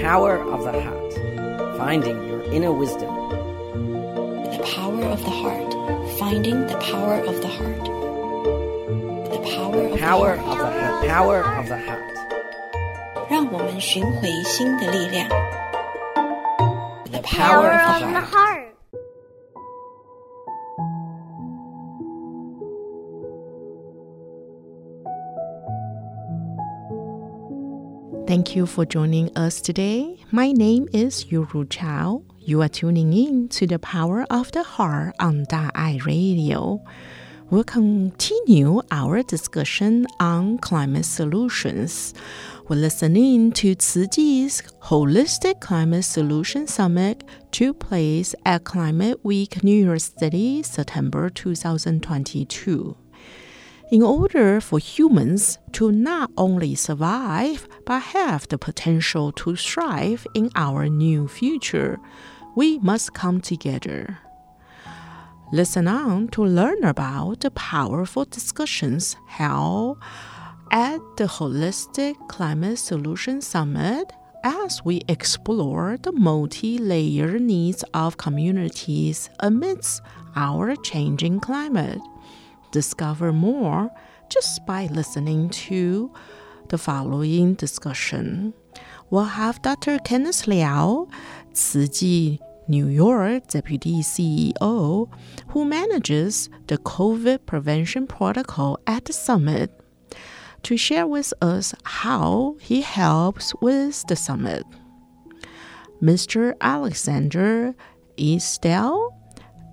Power of the Heart Finding Your Inner Wisdom. The Power of the Heart Finding the Power of the Heart. The Power of Power the of Heart. the Heart. Power of the Heart. 让我们寻回心的力量。The Power Power of of the the Heart. Thank you for joining us today. My name is Yuru Chao. You are tuning in to the Power of the Heart on Da Ai Radio. We'll continue our discussion on climate solutions. We're listening to Tzu Chi's Holistic Climate Solution Summit took place at Climate Week New York City, September 2022. In order for humans to not only survive but have the potential to thrive in our new future, we must come together. Listen on to learn about the powerful discussions held at the Holistic Climate Solution Summit as we explore the multi layered needs of communities amidst our changing climate discover more just by listening to the following discussion. We'll have Dr. Kenneth Liao, Tzu Chi New York Deputy CEO, who manages the COVID prevention protocol at the summit, to share with us how he helps with the summit. Mr. Alexander Eastel,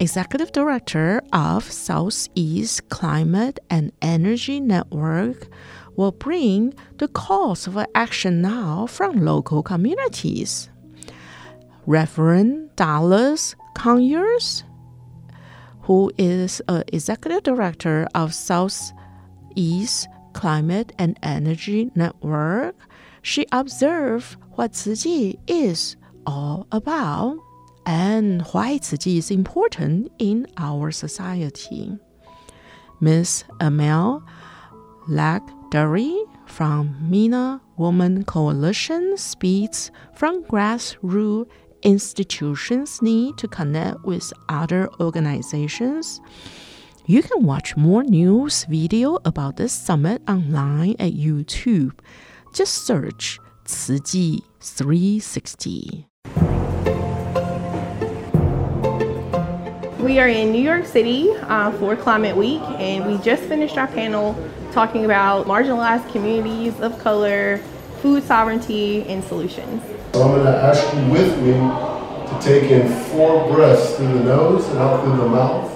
Executive Director of Southeast Climate and Energy Network, will bring the calls for action now from local communities. Reverend Dallas Conyers, who is a Executive Director of Southeast Climate and Energy Network, she observed what Tzu Chi is all about and why Tzu Chi is important in our society. Ms. Amel Lagdari from Mina Woman Coalition speaks from grassroots institutions need to connect with other organizations. You can watch more news video about this summit online at YouTube. Just search 慈济 360. We are in New York City uh, for Climate Week, and we just finished our panel talking about marginalized communities of color, food sovereignty, and solutions. So I'm going to ask you with me to take in four breaths through the nose and out through the mouth.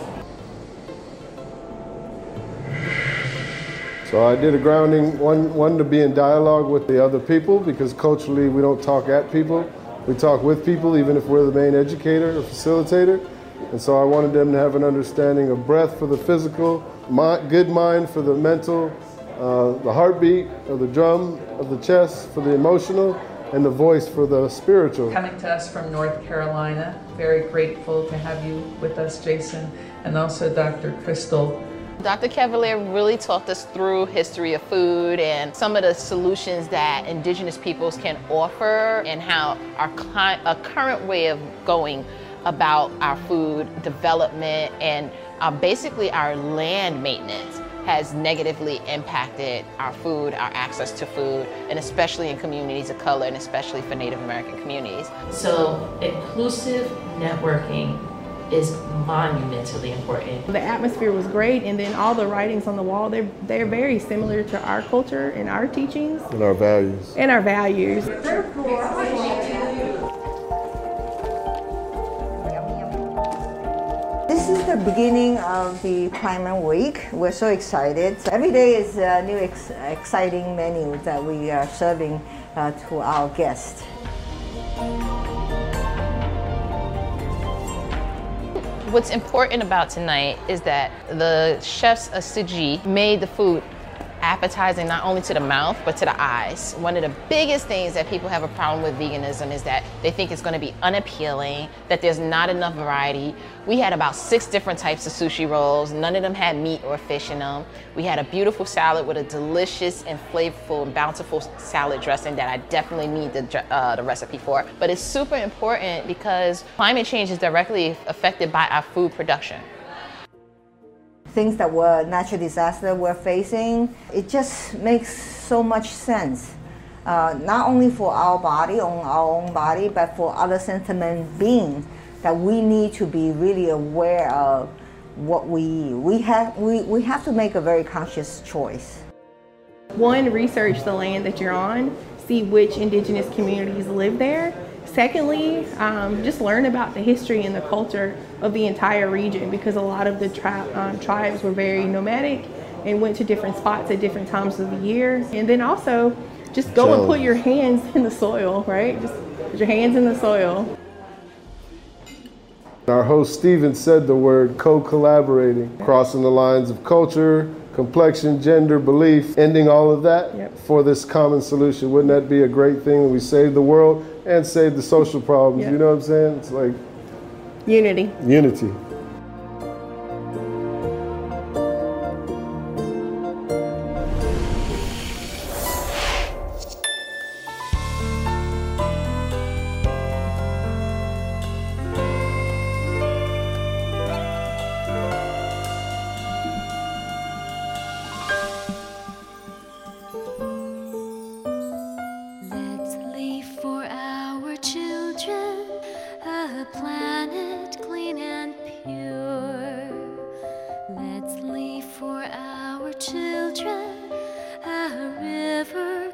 So I did a grounding, one, one to be in dialogue with the other people because culturally we don't talk at people. We talk with people even if we're the main educator or facilitator. And so I wanted them to have an understanding of breath for the physical, mi- good mind for the mental, uh, the heartbeat of the drum of the chest for the emotional, and the voice for the spiritual. coming to us from North Carolina. Very grateful to have you with us, Jason, and also Dr. Crystal. Dr. Cavalier really talked us through history of food and some of the solutions that indigenous peoples can offer and how our cli- a current way of going about our food development and uh, basically our land maintenance has negatively impacted our food, our access to food, and especially in communities of color and especially for Native American communities. So, inclusive networking is monumentally important. The atmosphere was great, and then all the writings on the wall, they're, they're very similar to our culture and our teachings And our values. and our values. The beginning of the Climate Week. We're so excited. Every day is a new ex- exciting menu that we are serving uh, to our guests. What's important about tonight is that the chefs of Tzu Chi made the food appetizing not only to the mouth but to the eyes. One of the biggest things that people have a problem with veganism is that they think it's going to be unappealing, that there's not enough variety. We had about six different types of sushi rolls. None of them had meat or fish in them. We had a beautiful salad with a delicious and flavorful and bountiful salad dressing that I definitely need the, uh, the recipe for. But it's super important because climate change is directly affected by our food production things that were natural disaster we're facing, it just makes so much sense. Uh, not only for our body, on our own body, but for other sentient beings that we need to be really aware of what we we have we, we have to make a very conscious choice. One, research the land that you're on, see which indigenous communities live there, Secondly, um, just learn about the history and the culture of the entire region because a lot of the tri- um, tribes were very nomadic and went to different spots at different times of the year. And then also, just go and put your hands in the soil, right? Just put your hands in the soil. Our host Steven said the word co collaborating, crossing the lines of culture, complexion, gender, belief, ending all of that yep. for this common solution. Wouldn't that be a great thing? We save the world and save the social problems. Yep. You know what I'm saying? It's like unity. Unity.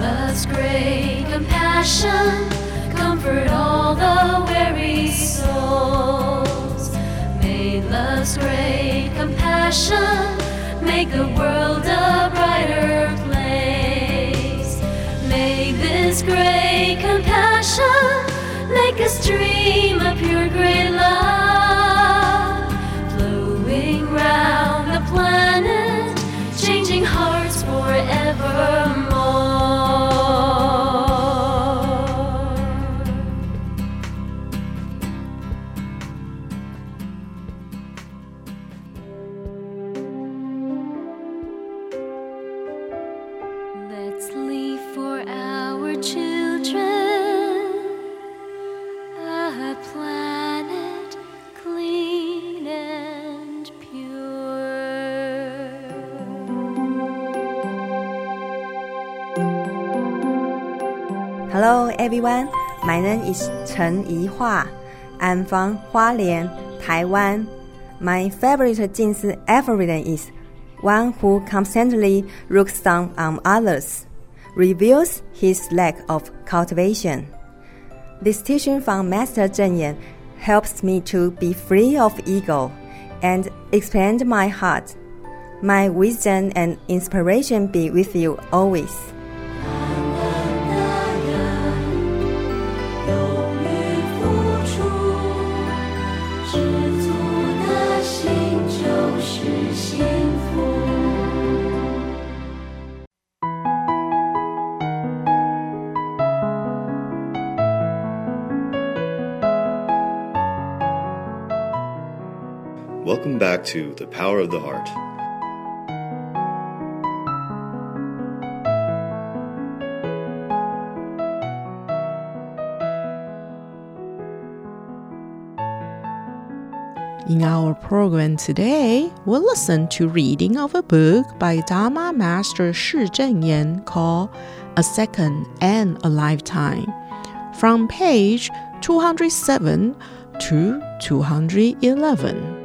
love's great compassion comfort all the weary souls. May love's great compassion make the world a brighter place. May this great compassion make us dream everyone. My name is Chen Yihua. I'm from Hualien, Taiwan. My favorite Jing Si aphorism is one who constantly looks down on others, reveals his lack of cultivation. This teaching from Master Cheng Yen helps me to be free of ego and expand my heart. My wisdom and inspiration be with you always. Welcome back to The Power of the Heart. In our program today, we'll listen to reading of a book by Dharma Master Shi Cheng Yen called A Second and a Lifetime from page 207 to 211.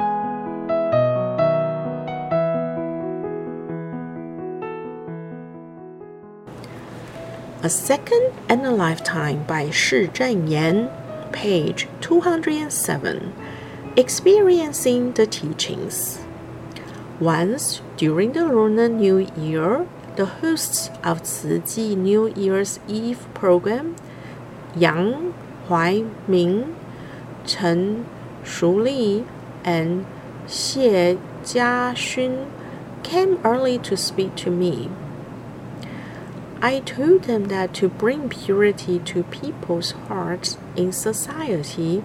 A Second and a Lifetime by Shi Cheng Yen, page 207. Experiencing the Teachings. Once during the Lunar New Year, the hosts of Tzu Chi New Year's Eve program, Yang Huaiming, Chen Shuli, and Xie Jiaxun came early to speak to me. I told them that to bring purity to people's hearts in society,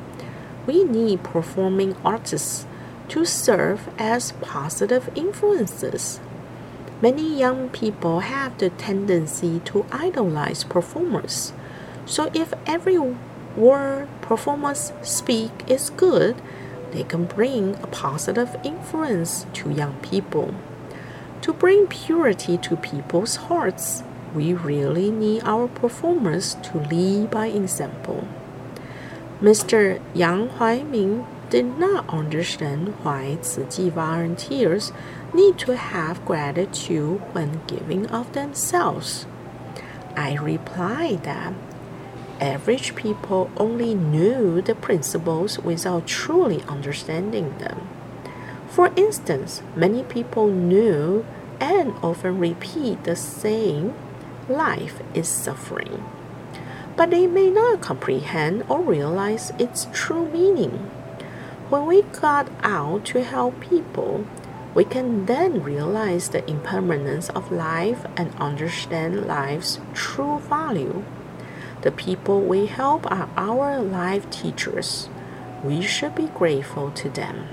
we need performing artists to serve as positive influences. Many young people have the tendency to idolize performers. So if every word performers speak is good, they can bring a positive influence to young people. To bring purity to people's hearts, we really need our performers to lead by example. Mr. Yang Huaiming did not understand why Tzu Chi volunteers need to have gratitude when giving of themselves. I replied that average people only knew the principles without truly understanding them. For instance, many people knew and often repeat the saying, life is suffering but they may not comprehend or realize its true meaning. When we got out to help people, we can then realize the impermanence of life and understand life's true value. The people we help are our life teachers. We should be grateful to them.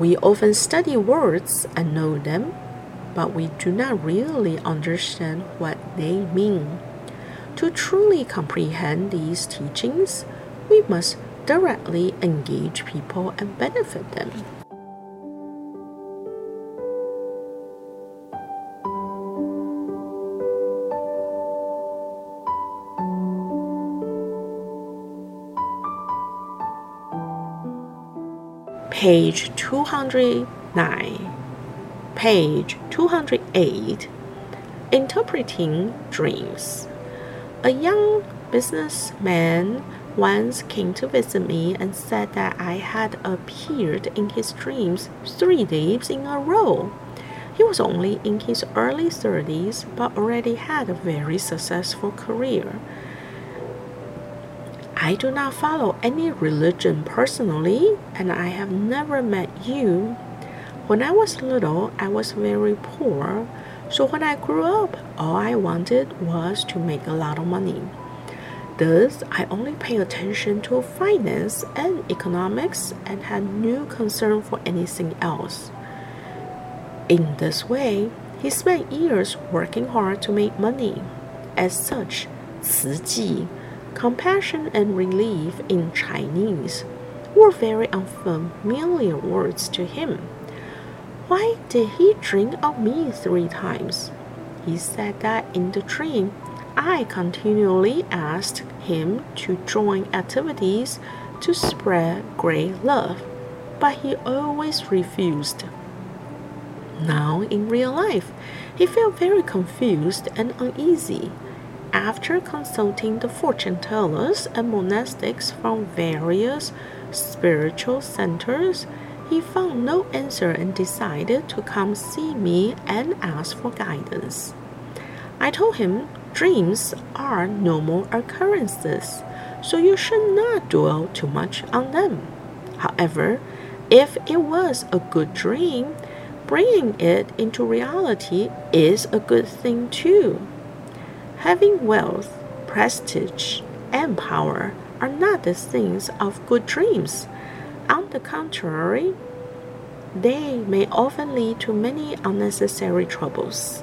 We often study words and know them, but we do not really understand what they mean. To truly comprehend these teachings, we must directly engage people and benefit them. Page 209, page 208, Interpreting Dreams. A young businessman once came to visit me and said that I had appeared in his dreams three days in a row. He was only in his early 30s but already had a very successful career. I do not follow any religion personally, and I have never met you. When I was little, I was very poor. So when I grew up, all I wanted was to make a lot of money. Thus, I only pay attention to finance and economics and had no concern for anything else. In this way, he spent years working hard to make money. As such, 慈济, compassion and relief in Chinese, were very unfamiliar words to him. Why did he dream of me three times? He said that in the dream, I continually asked him to join activities to spread great love, but he always refused. Now, in real life, he felt very confused and uneasy. after consulting the fortune tellers and monastics from various spiritual centers, he found no answer and decided to come see me and ask for guidance. I told him dreams are normal occurrences, so you should not dwell too much on them. However, if it was a good dream, bringing it into reality is a good thing too. Having wealth, prestige, and power are not the things of good dreams. On the contrary, they may often lead to many unnecessary troubles.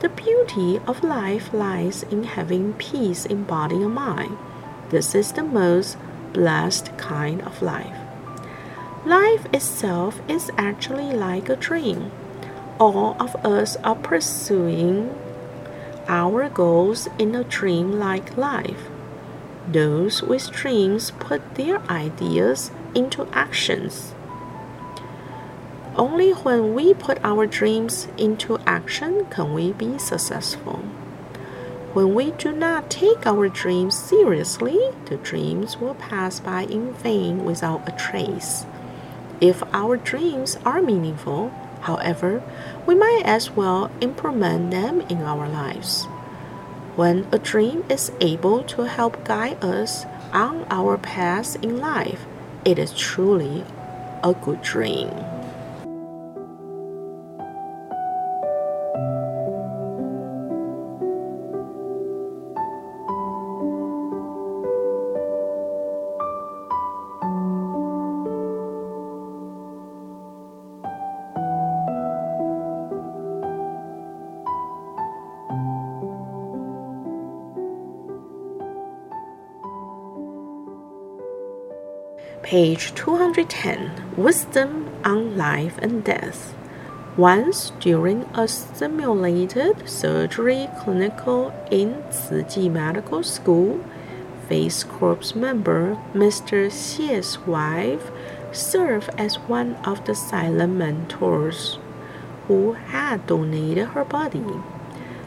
The beauty of life lies in having peace in body and mind. This is the most blessed kind of life. Life itself is actually like a dream. All of us are pursuing our goals in a dream-like life. Those with dreams put their ideas into actions. Only when we put our dreams into action can we be successful. When we do not take our dreams seriously, the dreams will pass by in vain without a trace. If our dreams are meaningful, However, we might as well implement them in our lives. When a dream is able to help guide us on our path in life, it is truly a good dream. Page 210 Wisdom on Life and Death. Once during a simulated surgery clinical in Tzu Medical School, Faith Corps member Mr. Xie's wife served as one of the silent mentors who had donated her body.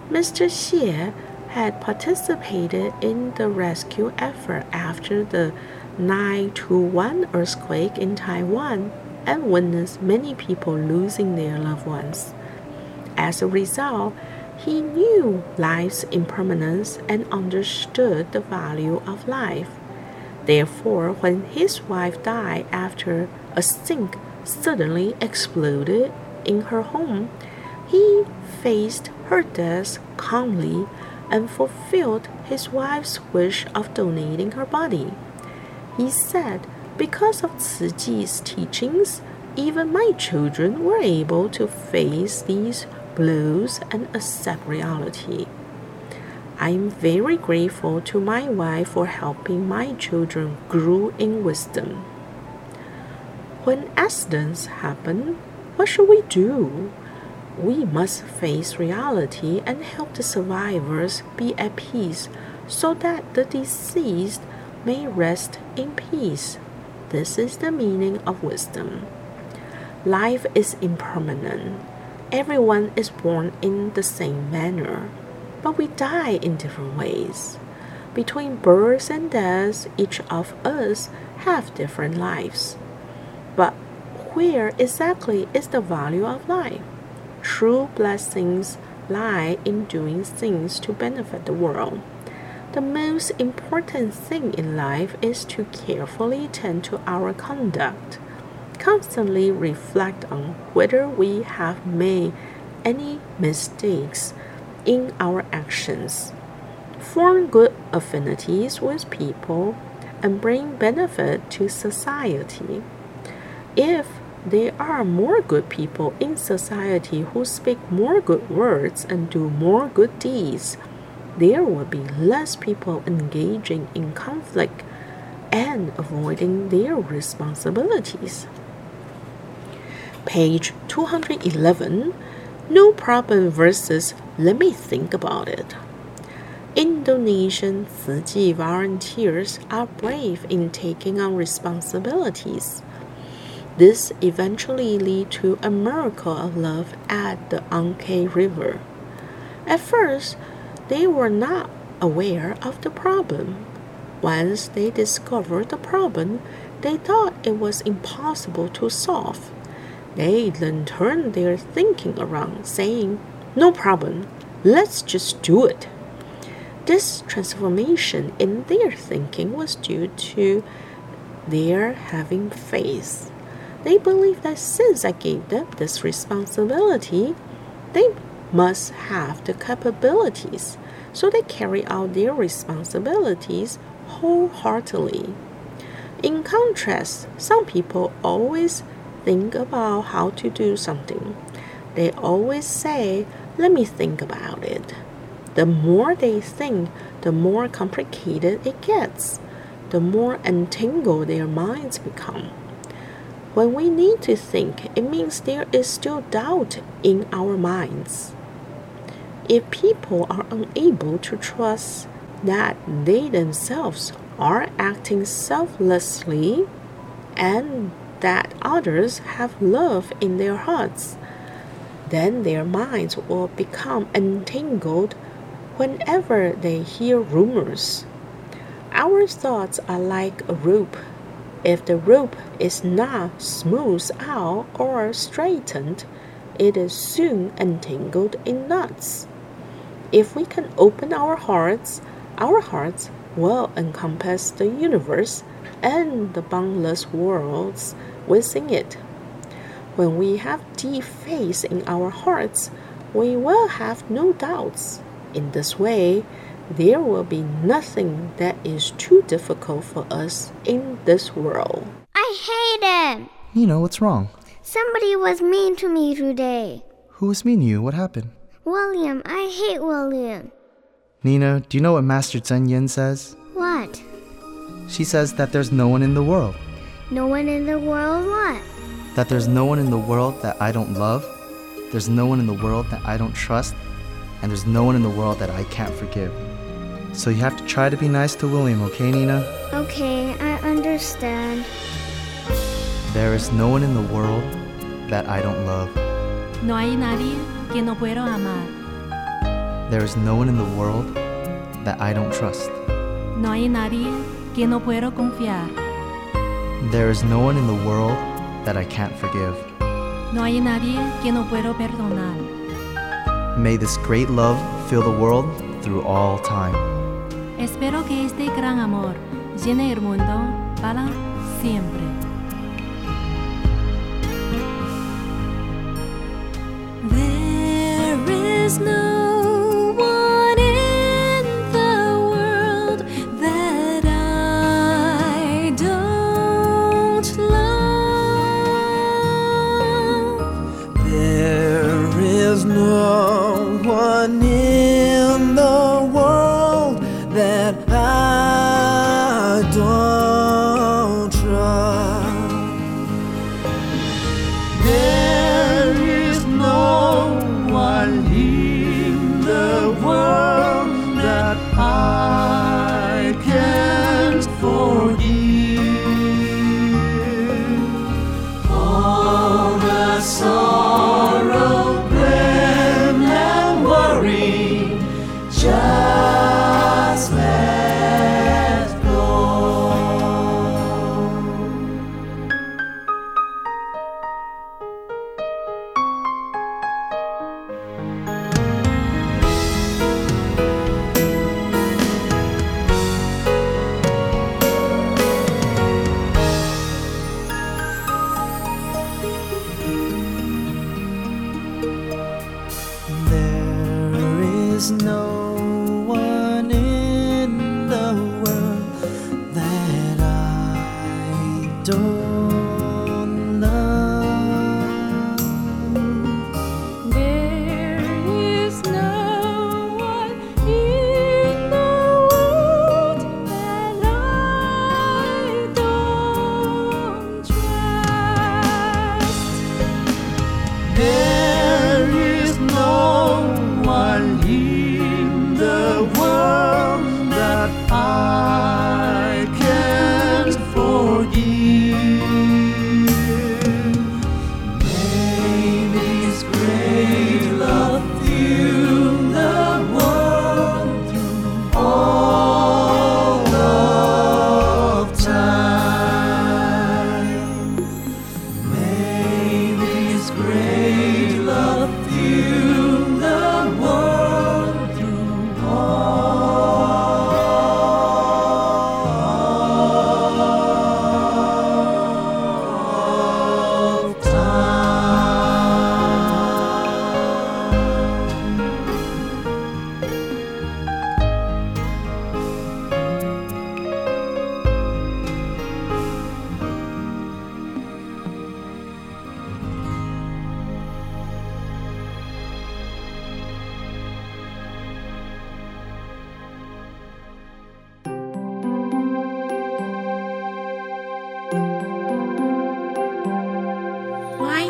Mr. Xie had participated in the rescue effort after the 921 earthquake in Taiwan and witnessed many people losing their loved ones. As a result, he knew life's impermanence and understood the value of life. Therefore, when his wife died after a sink suddenly exploded in her home, he faced her death calmly and fulfilled his wife's wish of donating her body. He said, Because of Chi's teachings, even my children were able to face these blows and accept reality. I am very grateful to my wife for helping my children grow in wisdom. When accidents happen, what should we do? We must face reality and help the survivors be at peace so that the deceased may rest in peace. This is the meaning of wisdom. Life is impermanent. Everyone is born in the same manner, but we die in different ways. Between birth and death, each of us have different lives. But where exactly is the value of life? True blessings lie in doing things to benefit the world. The most important thing in life is to carefully tend to our conduct, constantly reflect on whether we have made any mistakes in our actions, form good affinities with people, and bring benefit to society. If there are more good people in society who speak more good words and do more good deeds, there will be less people engaging in conflict and avoiding their responsibilities. Page 211 No problem versus let me think about it. Indonesian Chi volunteers are brave in taking on responsibilities. This eventually led to a miracle of love at the Angke River. At first, they were not aware of the problem. Once they discovered the problem, they thought it was impossible to solve. They then turned their thinking around, saying, No problem, let's just do it. This transformation in their thinking was due to their having faith. They believed that since I gave them this responsibility, they must have the capabilities, so they carry out their responsibilities wholeheartedly. In contrast, some people always think about how to do something. They always say, Let me think about it. The more they think, the more complicated it gets, the more entangled their minds become. When we need to think, it means there is still doubt in our minds. If people are unable to trust that they themselves are acting selflessly and that others have love in their hearts, then their minds will become entangled whenever they hear rumors. Our thoughts are like a rope. If the rope is not smoothed out or straightened, it is soon entangled in knots. If we can open our hearts, our hearts will encompass the universe and the boundless worlds within it. When we have deep faith in our hearts, we will have no doubts. In this way, there will be nothing that is too difficult for us in this world. I hate him. Nina, what's wrong? Somebody was mean to me today. Who was mean to you? What happened? William, I hate William. Nina, do you know what Master Cheng Yen says? What? She says that there's no one in the world. No one in the world what? That there's no one in the world that I don't love. There's no one in the world that I don't trust. And there's no one in the world that I can't forgive. So you have to try to be nice to William, okay, Nina? Okay, I understand. There is no one in the world that I don't love. No hay nadie que no puedo amar. There is no one in the world that I don't trust. No hay nadie que no puedo confiar. There is no one in the world that I can't forgive. No hay nadie que no puedo perdonar. May this great love fill the world through all time. Espero que este gran amor llene el mundo para siempre. Is no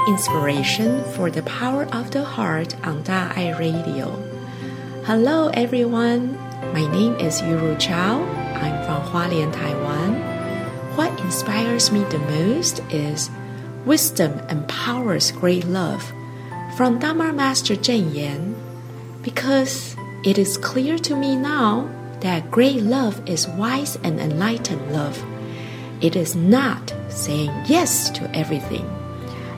inspiration for the power of the heart on Da Ai Radio. Hello, everyone. My name is Yuru Chao. I'm from Hualien, Taiwan. What inspires me the most is wisdom empowers great love from Dharma Master Cheng Yen. Because it is clear to me now that great love is wise and enlightened love. It is not saying yes to everything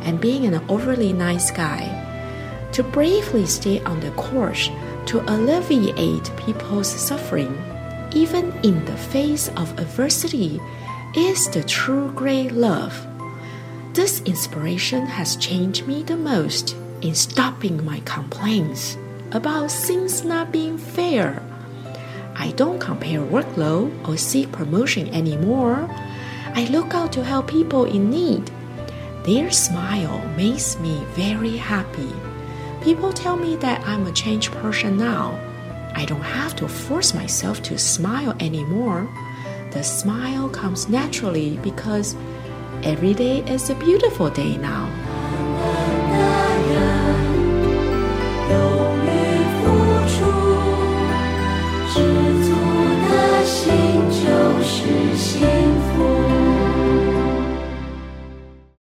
and being an overly nice guy. To bravely stay on the course to alleviate people's suffering, even in the face of adversity, is the true great love. This inspiration has changed me the most in stopping my complaints about things not being fair. I don't compare workload or seek promotion anymore. I look out to help people in need. Their smile makes me very happy. People tell me that I'm a changed person now. I don't have to force myself to smile anymore. The smile comes naturally because every day is a beautiful day now.